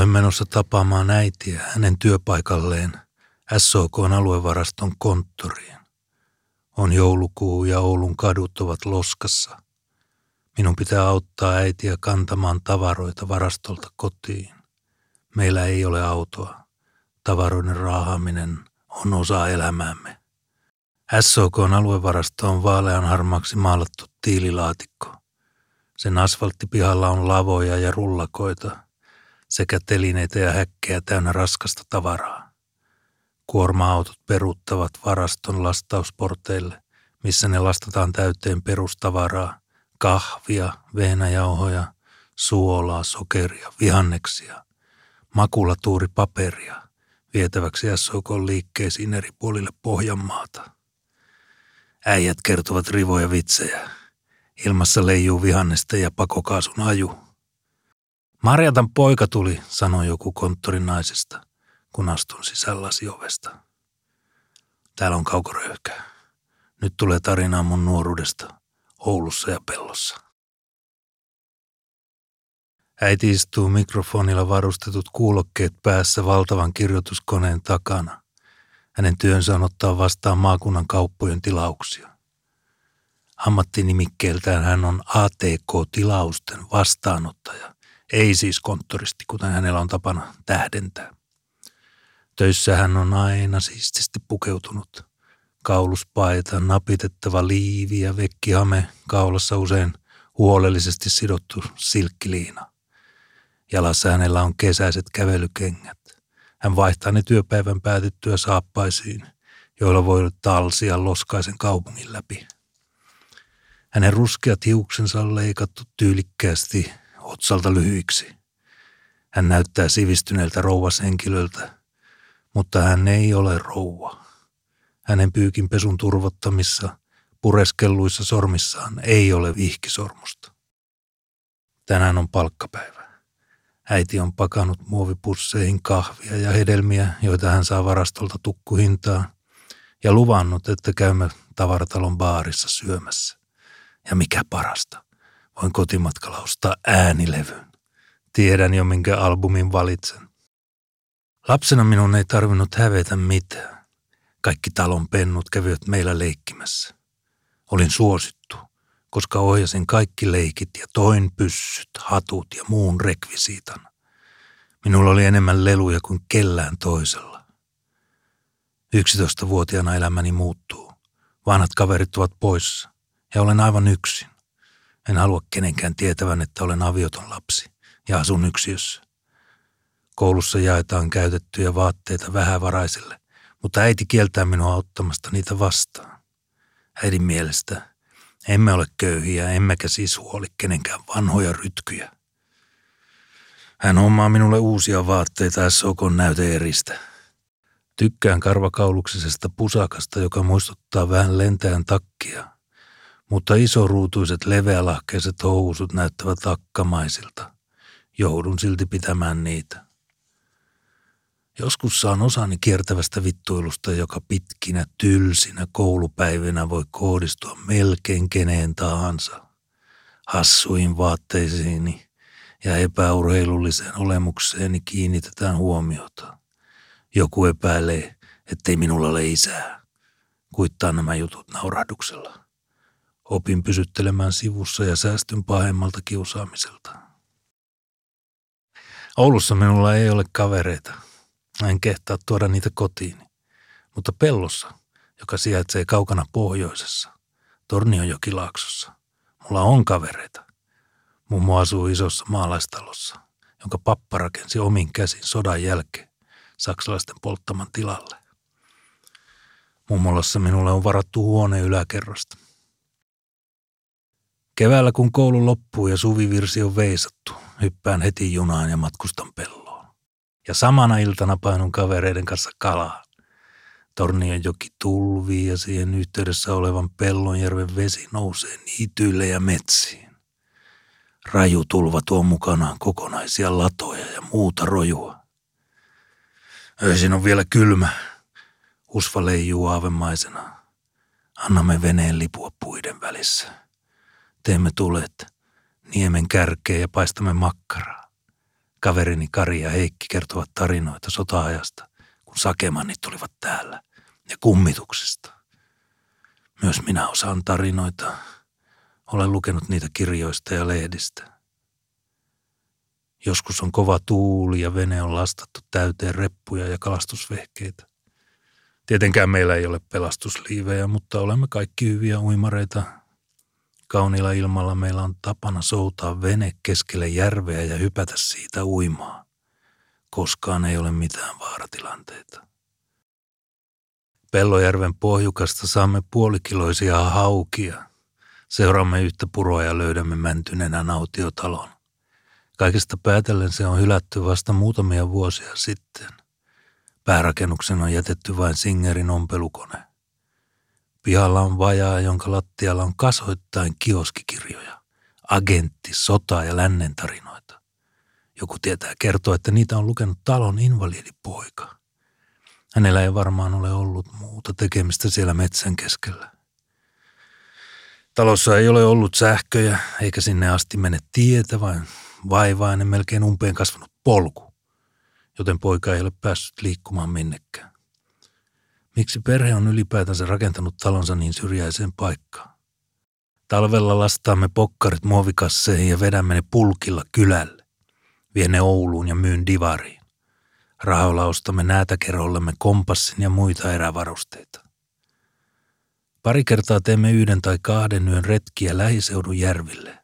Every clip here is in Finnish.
Olen menossa tapaamaan äitiä hänen työpaikalleen SOKn aluevaraston konttoriin. On joulukuu ja Oulun kadut ovat loskassa. Minun pitää auttaa äitiä kantamaan tavaroita varastolta kotiin. Meillä ei ole autoa. Tavaroiden raahaaminen on osa elämäämme. SOKn aluevarasto on vaalean harmaaksi maalattu tiililaatikko. Sen asfalttipihalla on lavoja ja rullakoita sekä telineitä ja häkkejä täynnä raskasta tavaraa. Kuorma-autot peruuttavat varaston lastausporteille, missä ne lastataan täyteen perustavaraa, kahvia, vehnäjauhoja, suolaa, sokeria, vihanneksia, makulatuuripaperia vietäväksi SOK liikkeisiin eri puolille Pohjanmaata. Äijät kertovat rivoja vitsejä. Ilmassa leijuu vihannesta ja pakokaasun aju. Marjatan poika tuli, sanoi joku konttorin naisesta, kun astun sisään lasiovesta. Täällä on kaukoröyhkä. Nyt tulee tarinaa mun nuoruudesta Oulussa ja Pellossa. Äiti istuu mikrofonilla varustetut kuulokkeet päässä valtavan kirjoituskoneen takana. Hänen työnsä on ottaa vastaan maakunnan kauppojen tilauksia. Ammattinimikkeeltään hän on ATK-tilausten vastaanottaja, ei siis konttoristi, kuten hänellä on tapana tähdentää. Töissä hän on aina siististi pukeutunut. Kauluspaita, napitettava liivi ja vekkihame, kaulassa usein huolellisesti sidottu silkkiliina. Jalassa hänellä on kesäiset kävelykengät. Hän vaihtaa ne työpäivän päätettyä saappaisiin, joilla voi talsia loskaisen kaupungin läpi. Hänen ruskeat hiuksensa on leikattu tyylikkäästi otsalta lyhyiksi. Hän näyttää sivistyneeltä rouvashenkilöltä, mutta hän ei ole rouva. Hänen pyykinpesun turvottamissa, pureskelluissa sormissaan ei ole vihkisormusta. Tänään on palkkapäivä. Äiti on pakannut muovipusseihin kahvia ja hedelmiä, joita hän saa varastolta tukkuhintaa, ja luvannut, että käymme tavaratalon baarissa syömässä. Ja mikä parasta, voin kotimatkalla ostaa äänilevyn. Tiedän jo, minkä albumin valitsen. Lapsena minun ei tarvinnut hävetä mitään. Kaikki talon pennut kävivät meillä leikkimässä. Olin suosittu koska ohjasin kaikki leikit ja toin pyssyt, hatut ja muun rekvisiitan. Minulla oli enemmän leluja kuin kellään toisella. 11-vuotiaana elämäni muuttuu. Vanhat kaverit ovat poissa ja olen aivan yksin. En halua kenenkään tietävän, että olen avioton lapsi ja asun yksiössä. Koulussa jaetaan käytettyjä vaatteita vähävaraisille, mutta äiti kieltää minua ottamasta niitä vastaan. Äidin mielestä emme ole köyhiä, emmekä siis huoli kenenkään vanhoja rytkyjä. Hän hommaa minulle uusia vaatteita SOKon näyteeristä. Tykkään karvakauluksisesta pusakasta, joka muistuttaa vähän lentäjän takkia. Mutta isoruutuiset leveälahkeiset housut näyttävät akkamaisilta. Joudun silti pitämään niitä. Joskus saan osani kiertävästä vittuilusta, joka pitkinä, tylsinä koulupäivinä voi kohdistua melkein keneen tahansa. Hassuihin vaatteisiini ja epäurheilulliseen olemukseeni kiinnitetään huomiota. Joku epäilee, ettei minulla ole isää. Kuittaa nämä jutut naurahduksella. Opin pysyttelemään sivussa ja säästyn pahemmalta kiusaamiselta. Oulussa minulla ei ole kavereita – en kehtaa tuoda niitä kotiin. Mutta pellossa, joka sijaitsee kaukana pohjoisessa, Tornionjokilaaksossa, mulla on kavereita. Mummo asuu isossa maalaistalossa, jonka pappa rakensi omin käsin sodan jälkeen saksalaisten polttaman tilalle. Mummolassa minulle on varattu huone yläkerrasta. Keväällä kun koulu loppuu ja suvivirsi on veisattu, hyppään heti junaan ja matkustan pelloon ja samana iltana painun kavereiden kanssa kalaa. Tornion joki tulvii ja siihen yhteydessä olevan Pellonjärven vesi nousee niityille ja metsiin. Raju tulva tuo mukanaan kokonaisia latoja ja muuta rojua. Öisin on vielä kylmä. Usva leijuu aavemaisena. Annamme veneen lipua puiden välissä. Teemme tulet, niemen kärkeä ja paistamme makkaraa. Kaverini Kari ja Heikki kertovat tarinoita sota-ajasta, kun sakemannit olivat täällä, ja kummituksista. Myös minä osaan tarinoita. Olen lukenut niitä kirjoista ja lehdistä. Joskus on kova tuuli ja vene on lastattu täyteen reppuja ja kalastusvehkeitä. Tietenkään meillä ei ole pelastusliivejä, mutta olemme kaikki hyviä uimareita. Kauniilla ilmalla meillä on tapana soutaa vene keskelle järveä ja hypätä siitä uimaan. Koskaan ei ole mitään vaaratilanteita. Pellojärven pohjukasta saamme puolikiloisia haukia. Seuraamme yhtä puroa ja löydämme mäntynenä nautiotalon. Kaikesta päätellen se on hylätty vasta muutamia vuosia sitten. Päärakennuksen on jätetty vain Singerin ompelukone. Pihalla on vajaa, jonka lattialla on kasoittain kioskikirjoja, agentti, sota ja lännen tarinoita. Joku tietää kertoa, että niitä on lukenut talon invalidipoika. Hänellä ei varmaan ole ollut muuta tekemistä siellä metsän keskellä. Talossa ei ole ollut sähköjä, eikä sinne asti mene tietä, vain vaivainen, melkein umpeen kasvanut polku, joten poika ei ole päässyt liikkumaan minnekään. Miksi perhe on ylipäätänsä rakentanut talonsa niin syrjäiseen paikkaan? Talvella lastaamme pokkarit muovikasseihin ja vedämme ne pulkilla kylälle. Vie ne Ouluun ja myyn divariin. Rahoilla ostamme näätäkerollemme kompassin ja muita erävarusteita. Pari kertaa teemme yhden tai kahden yön retkiä lähiseudun järville.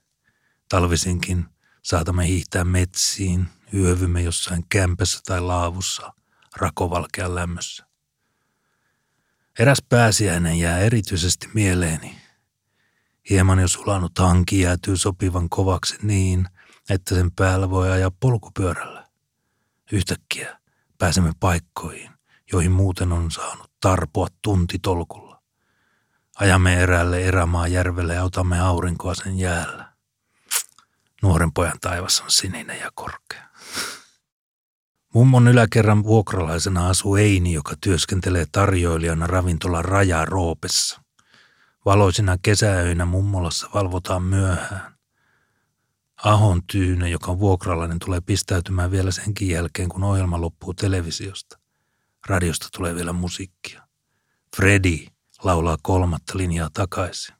Talvisinkin saatamme hiihtää metsiin, yövymme jossain kämpässä tai laavussa rakovalkean lämmössä. Eräs pääsiäinen jää erityisesti mieleeni. Hieman jo sulanut hanki jäätyy sopivan kovaksi niin, että sen päällä voi ajaa polkupyörällä. Yhtäkkiä pääsemme paikkoihin, joihin muuten on saanut tarpoa tuntitolkulla. Ajamme eräälle erämaa järvelle ja otamme aurinkoa sen jäällä. Nuoren pojan taivas on sininen ja korkea. Mummon yläkerran vuokralaisena asuu Eini, joka työskentelee tarjoilijana ravintola Raja Roopessa. Valoisina kesäöinä mummolassa valvotaan myöhään. Ahon Tyyne, joka on vuokralainen, tulee pistäytymään vielä senkin jälkeen, kun ohjelma loppuu televisiosta. Radiosta tulee vielä musiikkia. Freddy laulaa kolmatta linjaa takaisin.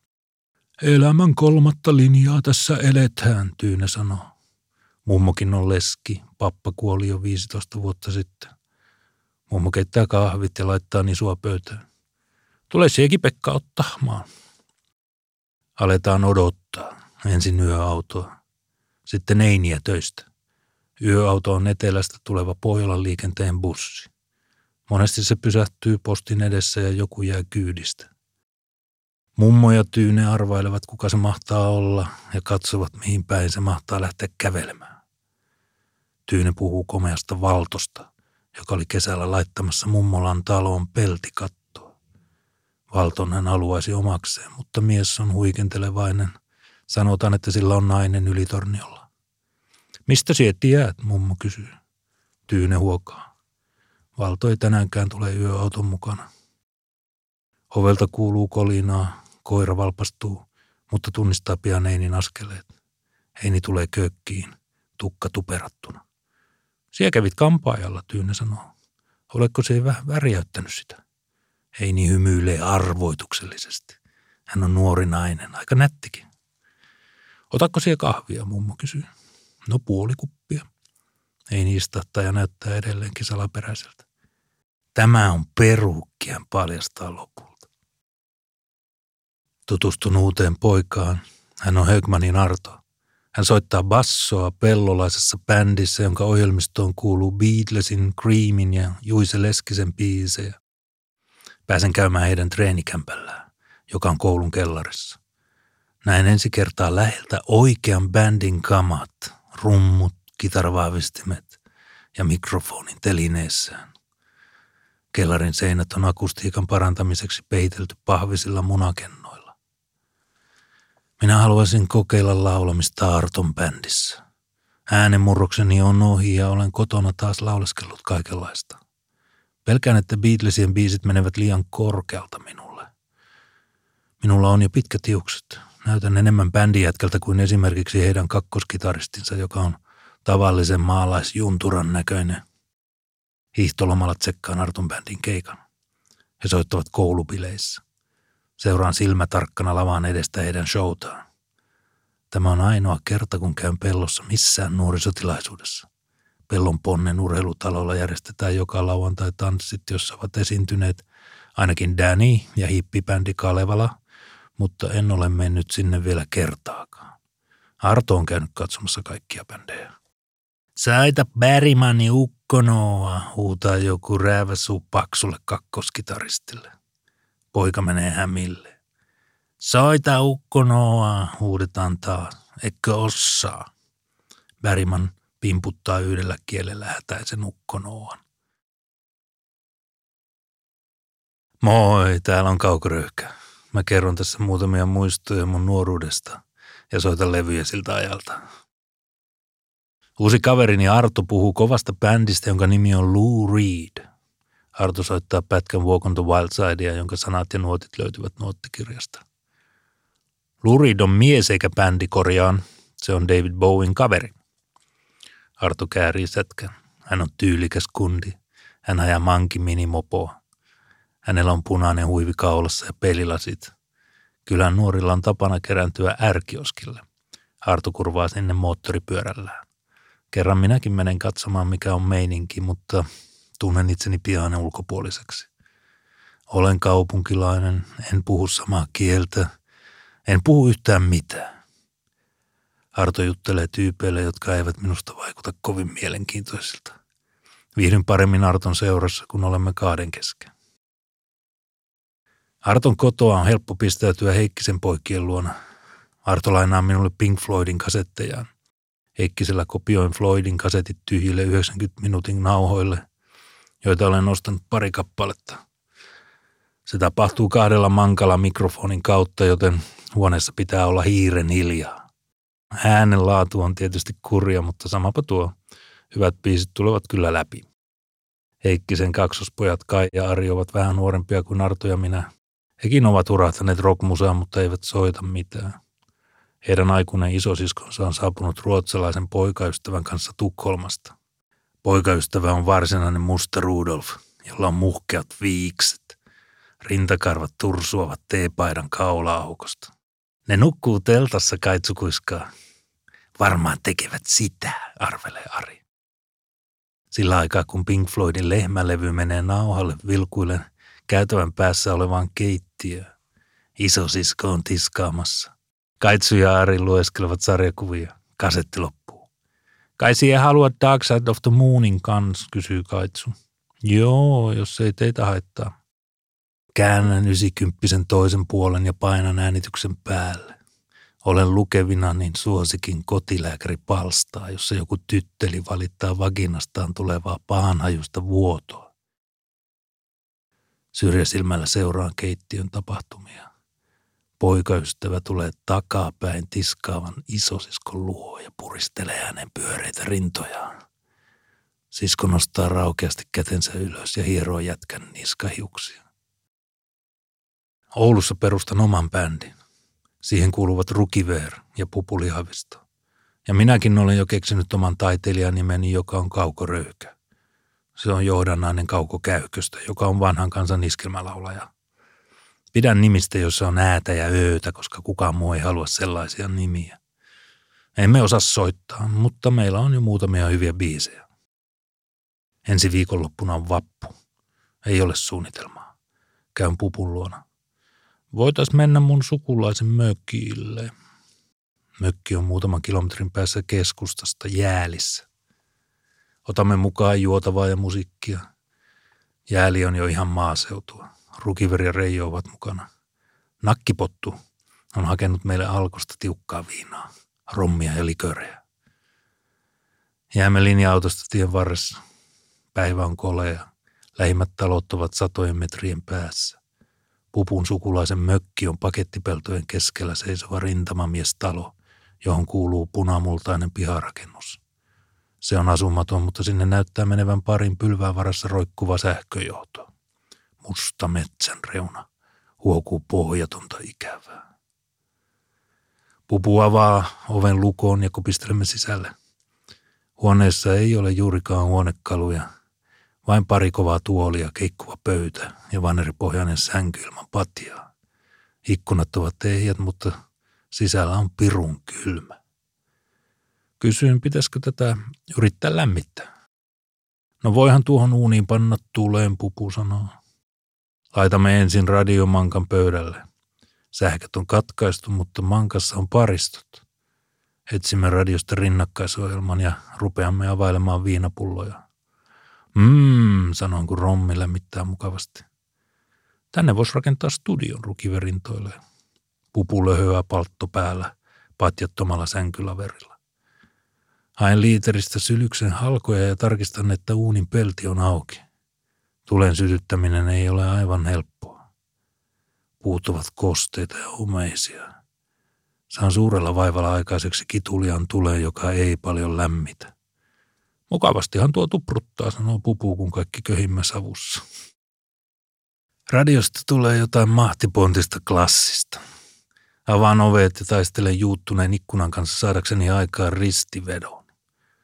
Elämän kolmatta linjaa tässä eletään, Tyyne sanoo. Mummokin on leski, pappa kuoli jo 15 vuotta sitten. Mummo keittää kahvit ja laittaa nisua pöytään. Tule siekin Pekka ottamaan. Aletaan odottaa. Ensin yöautoa. Sitten Einiä töistä. Yöauto on etelästä tuleva Pohjolan liikenteen bussi. Monesti se pysähtyy postin edessä ja joku jää kyydistä. Mummo ja Tyyne arvailevat, kuka se mahtaa olla ja katsovat, mihin päin se mahtaa lähteä kävelemään. Tyyne puhuu komeasta valtosta, joka oli kesällä laittamassa mummolan taloon peltikattoa. Valton hän haluaisi omakseen, mutta mies on huikentelevainen. Sanotaan, että sillä on nainen ylitorniolla. Mistä sinä tiedät, mummo kysyy. Tyyne huokaa. Valto ei tänäänkään tule yöauton mukana. Ovelta kuuluu kolinaa, koira valpastuu, mutta tunnistaa pian Einin askeleet. Eini tulee kökkiin, tukka tuperattuna. Siellä kävit kampaajalla, Tyyne sanoo. Oletko se vähän värjäyttänyt sitä? Heini hymyilee arvoituksellisesti. Hän on nuori nainen, aika nättikin. Otatko siellä kahvia, mummo kysyy. No puoli kuppia. Ei niistä ja näyttää edelleenkin salaperäiseltä. Tämä on peruukkien paljastaa lopulta. Tutustun uuteen poikaan. Hän on Högmanin Arto. Hän soittaa bassoa pellolaisessa bändissä, jonka ohjelmistoon kuuluu Beatlesin, Creamin ja Juise Leskisen biisejä. Pääsen käymään heidän treenikämpällään, joka on koulun kellarissa. Näin ensi kertaa läheltä oikean bändin kamat, rummut, kitarvahvistimet ja mikrofonin telineessään. Kellarin seinät on akustiikan parantamiseksi peitelty pahvisilla munakennoilla. Minä haluaisin kokeilla laulamista Arton bändissä. Äänenmurrokseni on ohi ja olen kotona taas lauleskellut kaikenlaista. Pelkään, että Beatlesien biisit menevät liian korkealta minulle. Minulla on jo pitkät tiukset. Näytän enemmän bändijätkältä kuin esimerkiksi heidän kakkoskitaristinsa, joka on Tavallisen maalaisjunturan näköinen. Hiihtolomalla tsekkaan Artun bändin keikan. He soittavat koulupileissä. Seuraan silmätarkkana lavaan edestä heidän showtaan. Tämä on ainoa kerta, kun käyn pellossa missään nuorisotilaisuudessa. Pellon ponnen urheilutalolla järjestetään joka lauantai tanssit, jossa ovat esiintyneet ainakin Danny ja hippibändi Kalevala, mutta en ole mennyt sinne vielä kertaakaan. Arto on käynyt katsomassa kaikkia bändejä. Saita Bärimani ukkonoa, huutaa joku rääväsuu paksulle kakkoskitaristille. Poika menee hämille. Soita ukkonoa, huudetaan taas. Eikö osaa? Bäriman pimputtaa yhdellä kielellä hätäisen ukkonoan. Moi, täällä on Kaukoröyhkä. Mä kerron tässä muutamia muistoja mun nuoruudesta ja soitan levyjä siltä ajalta. Uusi kaverini Arto puhuu kovasta bändistä, jonka nimi on Lou Reed. Arto soittaa pätkän Walk on the Wild Sidea, jonka sanat ja nuotit löytyvät nuottikirjasta. Lou Reed on mies eikä bändi korjaan. Se on David Bowen kaveri. Arto käärii sätkän. Hän on tyylikäs kundi. Hän ajaa manki minimopoa. Hänellä on punainen huivi kaulassa ja pelilasit. Kylän nuorilla on tapana kerääntyä ärkioskille. Arto kurvaa sinne moottoripyörällään. Kerran minäkin menen katsomaan, mikä on meininki, mutta tunnen itseni pian ulkopuoliseksi. Olen kaupunkilainen, en puhu samaa kieltä, en puhu yhtään mitään. Arto juttelee tyypeille, jotka eivät minusta vaikuta kovin mielenkiintoisilta. Viihdyn paremmin Arton seurassa, kun olemme kahden kesken. Arton kotoa on helppo pistäytyä Heikkisen poikien luona. Arto lainaa minulle Pink Floydin kasettejaan. Heikkisellä kopioin Floydin kasetit tyhjille 90 minuutin nauhoille, joita olen ostanut pari kappaletta. Se tapahtuu kahdella mankala mikrofonin kautta, joten huoneessa pitää olla hiiren hiljaa. Äänen laatu on tietysti kurja, mutta samapa tuo. Hyvät biisit tulevat kyllä läpi. Heikkisen kaksospojat Kai ja Ari ovat vähän nuorempia kuin Arto ja minä. Hekin ovat urahtaneet rockmusaan, mutta eivät soita mitään. Heidän aikuinen isosiskonsa on saapunut ruotsalaisen poikaystävän kanssa Tukholmasta. Poikaystävä on varsinainen musta Rudolf, jolla on muhkeat viikset. Rintakarvat tursuavat teepaidan kaula-aukosta. Ne nukkuu teltassa kaitsukuiskaa. Varmaan tekevät sitä, arvelee Ari. Sillä aikaa kun Pink Floydin lehmälevy menee nauhalle vilkuillen käytävän päässä olevaan keittiö. Isosisko on tiskaamassa. Kaitsu ja Ari lueskelevat sarjakuvia. Kasetti. Kai siihen haluat Dark Side of the Moonin kans, kysyy Kaitsu. Joo, jos ei teitä haittaa. Käännän ysikymppisen toisen puolen ja painan äänityksen päälle. Olen lukevina niin suosikin kotilääkäri palstaa, jossa joku tytteli valittaa vaginastaan tulevaa pahanhajusta vuotoa. Syrjäsilmällä seuraan keittiön tapahtumia. Poikaystävä tulee takapäin tiskaavan isosiskon luo ja puristelee hänen pyöreitä rintojaan. Sisko nostaa raukeasti kätensä ylös ja hieroo jätkän niskahiuksia. Oulussa perustan oman bändin. Siihen kuuluvat Rukiver ja Pupulihavisto. Ja minäkin olen jo keksinyt oman taiteilijanimeni, joka on Kauko Röykä. Se on johdannainen Kauko Käyköstä, joka on vanhan kansan iskelmälaulaja. Pidän nimistä, jossa on äätä ja öötä, koska kukaan muu ei halua sellaisia nimiä. Emme osaa soittaa, mutta meillä on jo muutamia hyviä biisejä. Ensi viikonloppuna on vappu. Ei ole suunnitelmaa. Käyn pupun luona. Voitais mennä mun sukulaisen mökille. Mökki on muutaman kilometrin päässä keskustasta jäälissä. Otamme mukaan juotavaa ja musiikkia. Jääli on jo ihan maaseutua. Rukiveri ja Reijo ovat mukana. Nakkipottu on hakenut meille alkosta tiukkaa viinaa, rommia ja likörejä. Jäämme linja-autosta tien varressa. Päivä on kolea. Lähimmät talot ovat satojen metrien päässä. Pupun sukulaisen mökki on pakettipeltojen keskellä seisova rintamamiestalo, johon kuuluu punamultainen piharakennus. Se on asumaton, mutta sinne näyttää menevän parin pylvää varassa roikkuva sähköjohto. Musta metsän reuna huokuu pohjatonta ikävää. Pupu avaa oven lukoon ja kopistelemme sisälle. Huoneessa ei ole juurikaan huonekaluja, vain pari kovaa tuolia, keikkuva pöytä ja vaneripohjainen sänky ilman patjaa. Ikkunat ovat ehjät, mutta sisällä on pirun kylmä. Kysyin, pitäisikö tätä yrittää lämmittää. No voihan tuohon uuniin panna tuleen, pupu sanoo. Laitamme ensin radiomankan pöydälle. Sähköt on katkaistu, mutta mankassa on paristot. Etsimme radiosta rinnakkaisohjelman ja rupeamme availemaan viinapulloja. Mmm, sanon kun rommi lämmittää mukavasti. Tänne voisi rakentaa studion, rukiverintoille. Pupu löhöä paltto päällä, patjattomalla sänkylaverilla. Haen liiteristä sylyksen halkoja ja tarkistan, että uunin pelti on auki. Tulen sytyttäminen ei ole aivan helppoa. Puut ovat kosteita ja umeisia. Saan suurella vaivalla aikaiseksi kitulian tuleen, joka ei paljon lämmitä. Mukavastihan tuo tupruttaa, sanoo pupu, kun kaikki köhimmä savussa. Radiosta tulee jotain mahtipontista klassista. Avaan ovet ja taistelen juuttuneen ikkunan kanssa saadakseni aikaan ristivedon.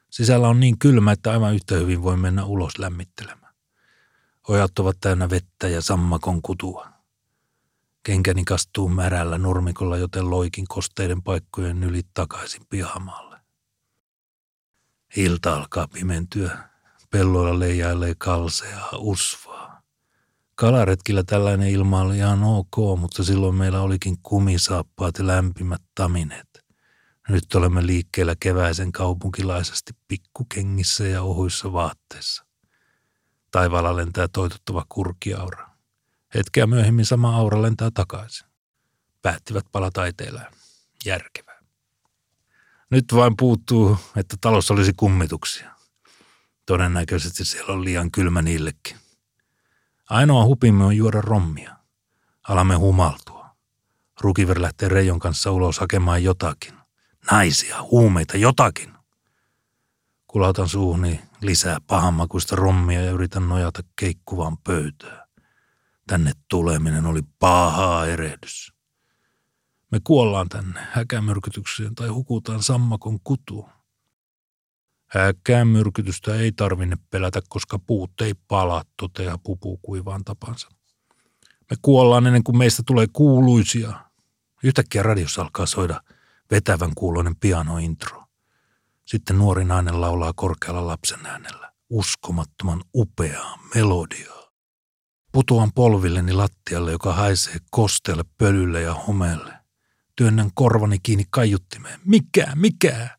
Sisällä on niin kylmä, että aivan yhtä hyvin voi mennä ulos lämmittelemään. Ojat ovat täynnä vettä ja sammakon kutua. Kenkäni kastuu märällä nurmikolla, joten loikin kosteiden paikkojen yli takaisin pihamaalle. Ilta alkaa pimentyä. Pelloilla leijailee kalseaa usvaa. Kalaretkillä tällainen ilma oli ihan ok, mutta silloin meillä olikin kumisaappaat ja lämpimät tamineet. Nyt olemme liikkeellä keväisen kaupunkilaisesti pikkukengissä ja ohuissa vaatteissa. Taivaalla lentää toitottava kurkiaura. Hetkeä myöhemmin sama aura lentää takaisin. Päättivät palata etelään. Järkevää. Nyt vain puuttuu, että talossa olisi kummituksia. Todennäköisesti siellä on liian kylmä niillekin. Ainoa hupimme on juoda rommia. Alamme humaltua. Rukiver lähtee Reijon kanssa ulos hakemaan jotakin. Naisia, huumeita, jotakin. Kulautan suuhuni lisää pahanmakuista rommia ja yritän nojata keikkuvaan pöytään. Tänne tuleminen oli pahaa erehdys. Me kuollaan tänne häkämyrkytykseen tai hukutaan sammakon kutuun. Häkämyrkytystä ei tarvinne pelätä, koska puut ei pala, toteaa pupu kuivaan tapansa. Me kuollaan ennen kuin meistä tulee kuuluisia. Yhtäkkiä radiossa alkaa soida vetävän kuuloinen pianointro. Sitten nuori nainen laulaa korkealla lapsen äänellä uskomattoman upeaa melodiaa. Putoan polvilleni lattialle, joka haisee kosteelle, pölylle ja homeelle. Työnnän korvani kiinni kaiuttimeen. Mikä, mikä?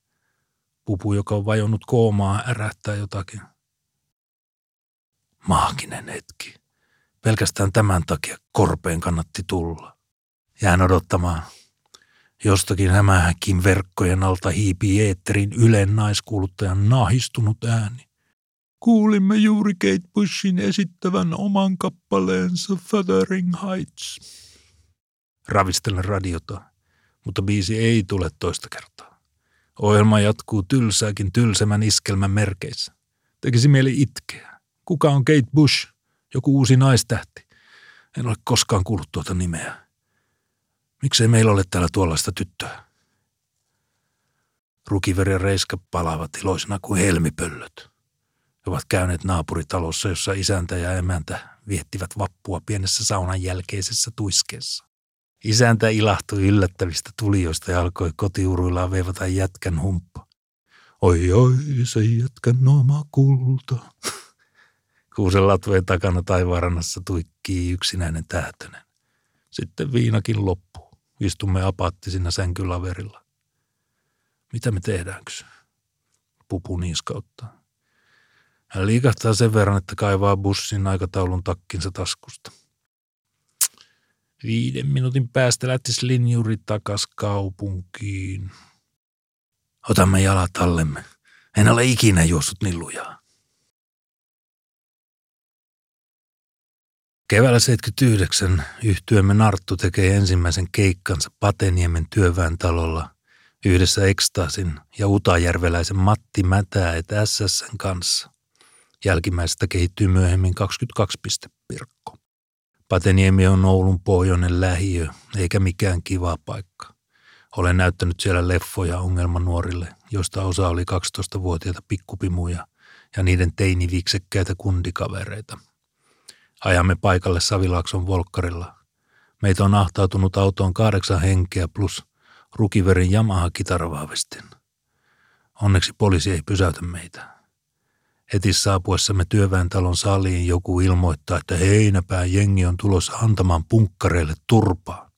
Pupu, joka on vajonnut koomaa, ärähtää jotakin. Maaginen hetki. Pelkästään tämän takia korpeen kannatti tulla. Jään odottamaan. Jostakin hämähäkin verkkojen alta hiipii eetterin Ylen naiskuuluttajan nahistunut ääni. Kuulimme juuri Kate Bushin esittävän oman kappaleensa Feathering Heights. Ravistelen radiota, mutta biisi ei tule toista kertaa. Ohjelma jatkuu tylsääkin tylsemän iskelmän merkeissä. Tekisi mieli itkeä. Kuka on Kate Bush? Joku uusi naistähti. En ole koskaan kuullut tuota nimeä. Miksei meillä ole täällä tuollaista tyttöä? Rukiver ja Reiska palaavat iloisena kuin helmipöllöt. He ovat käyneet naapuritalossa, jossa isäntä ja emäntä viettivät vappua pienessä saunan jälkeisessä tuiskeessa. Isäntä ilahtui yllättävistä tulijoista ja alkoi kotiuruillaan veivata jätkän humppa. Oi oi, se jätkän oma kulta. Kuusen latveen takana taivaarannassa tuikkii yksinäinen tähtönen. Sitten viinakin loppuu. Istumme apaattisina sänkylaverilla. Mitä me tehdäänkö? Pupu niiskauttaa. Hän liikahtaa sen verran, että kaivaa bussin aikataulun takkinsa taskusta. Viiden minuutin päästä lähtisi linjuri takas kaupunkiin. Otamme jalat allemme. En ole ikinä juossut niin lujaa. Keväällä 79 yhtyömme Narttu tekee ensimmäisen keikkansa Pateniemen työväentalolla yhdessä Ekstaasin ja Utajärveläisen Matti Mätää et SSN kanssa. Jälkimmäisestä kehittyy myöhemmin 22 Pirkko. Pateniemi on Oulun pohjoinen lähiö, eikä mikään kiva paikka. Olen näyttänyt siellä leffoja ongelmanuorille joista osa oli 12-vuotiaita pikkupimuja ja niiden teiniviksekkäitä kundikavereita. Ajamme paikalle Savilaakson volkkarilla. Meitä on ahtautunut autoon kahdeksan henkeä plus rukiverin Yamaha-kitarvahvistin. Onneksi poliisi ei pysäytä meitä. Heti saapuessamme työväentalon saliin joku ilmoittaa, että heinäpää jengi on tulossa antamaan punkkareille turpaa.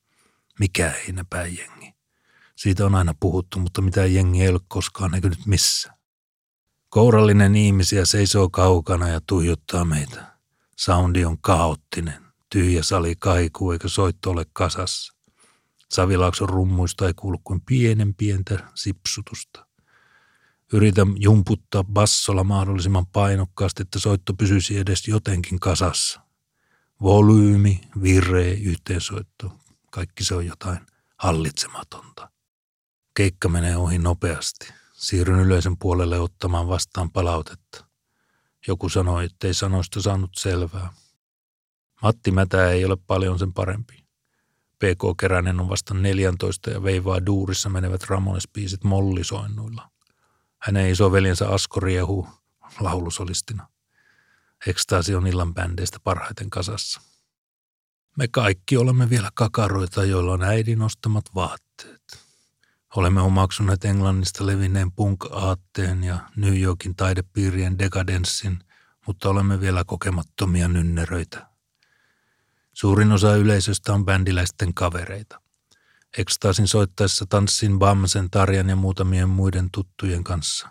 Mikä heinäpää jengi? Siitä on aina puhuttu, mutta mitä jengi ei ole koskaan näkynyt missä. Kourallinen ihmisiä seisoo kaukana ja tuijottaa meitä. Soundi on kaoottinen. Tyhjä sali kaikuu eikä soitto ole kasassa. Savilaakson rummuista ei kuulu kuin pienen pientä sipsutusta. Yritän jumputtaa bassolla mahdollisimman painokkaasti, että soitto pysyisi edes jotenkin kasassa. Volyymi, virre, yhteensoitto, kaikki se on jotain hallitsematonta. Keikka menee ohi nopeasti. Siirryn yleisen puolelle ottamaan vastaan palautetta. Joku sanoi, ettei sanoista saanut selvää. Matti Mätä ei ole paljon sen parempi. PK Keränen on vasta 14 ja veivaa duurissa menevät Ramones-biisit mollisoinnuilla. Hänen isoveljensä Asko riehuu laulusolistina. Ekstaasi on illan bändeistä parhaiten kasassa. Me kaikki olemme vielä kakaroita, joilla on äidin ostamat vaatteet. Olemme omaksuneet Englannista levinneen punk-aatteen ja New Yorkin taidepiirien dekadenssin, mutta olemme vielä kokemattomia nynneröitä. Suurin osa yleisöstä on bändiläisten kavereita. Ekstaasin soittaessa tanssin Bamsen, Tarjan ja muutamien muiden tuttujen kanssa.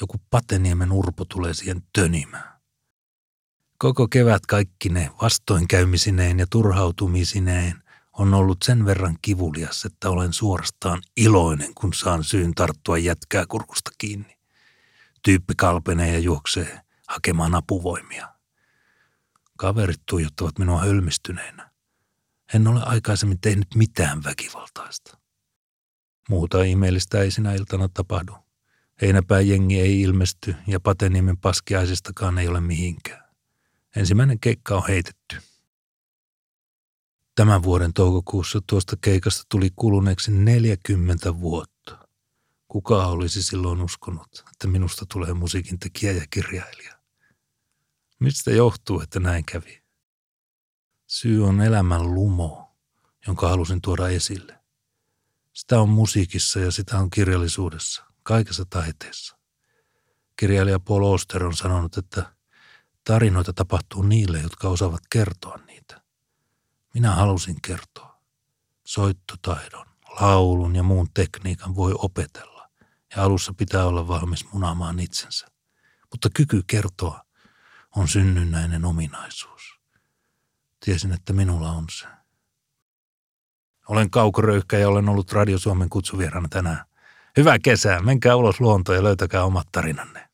Joku Pateniemen urpo tulee siihen tönimään. Koko kevät kaikki ne vastoinkäymisineen ja turhautumisineen on ollut sen verran kivulias, että olen suorastaan iloinen, kun saan syyn tarttua jätkää kurkusta kiinni. Tyyppi kalpenee ja juoksee hakemaan apuvoimia. Kaverit tuijottavat minua hölmistyneenä. En ole aikaisemmin tehnyt mitään väkivaltaista. Muuta ihmeellistä ei sinä iltana tapahdu. Heinäpää jengi ei ilmesty ja Pateniemen paskiaisistakaan ei ole mihinkään. Ensimmäinen keikka on heitetty. Tämän vuoden toukokuussa tuosta keikasta tuli kuluneeksi 40 vuotta. Kuka olisi silloin uskonut, että minusta tulee musiikin tekijä ja kirjailija? Mistä johtuu, että näin kävi? Syy on elämän lumo, jonka halusin tuoda esille. Sitä on musiikissa ja sitä on kirjallisuudessa, kaikessa taiteessa. Kirjailija Paul Oster on sanonut, että tarinoita tapahtuu niille, jotka osaavat kertoa niitä. Minä halusin kertoa. Soittotaidon, laulun ja muun tekniikan voi opetella ja alussa pitää olla valmis munaamaan itsensä. Mutta kyky kertoa on synnynnäinen ominaisuus. Tiesin, että minulla on se. Olen kaukoröyhkä ja olen ollut Radio Suomen kutsuvierana tänään. Hyvää kesää, menkää ulos luontoon ja löytäkää omat tarinanne.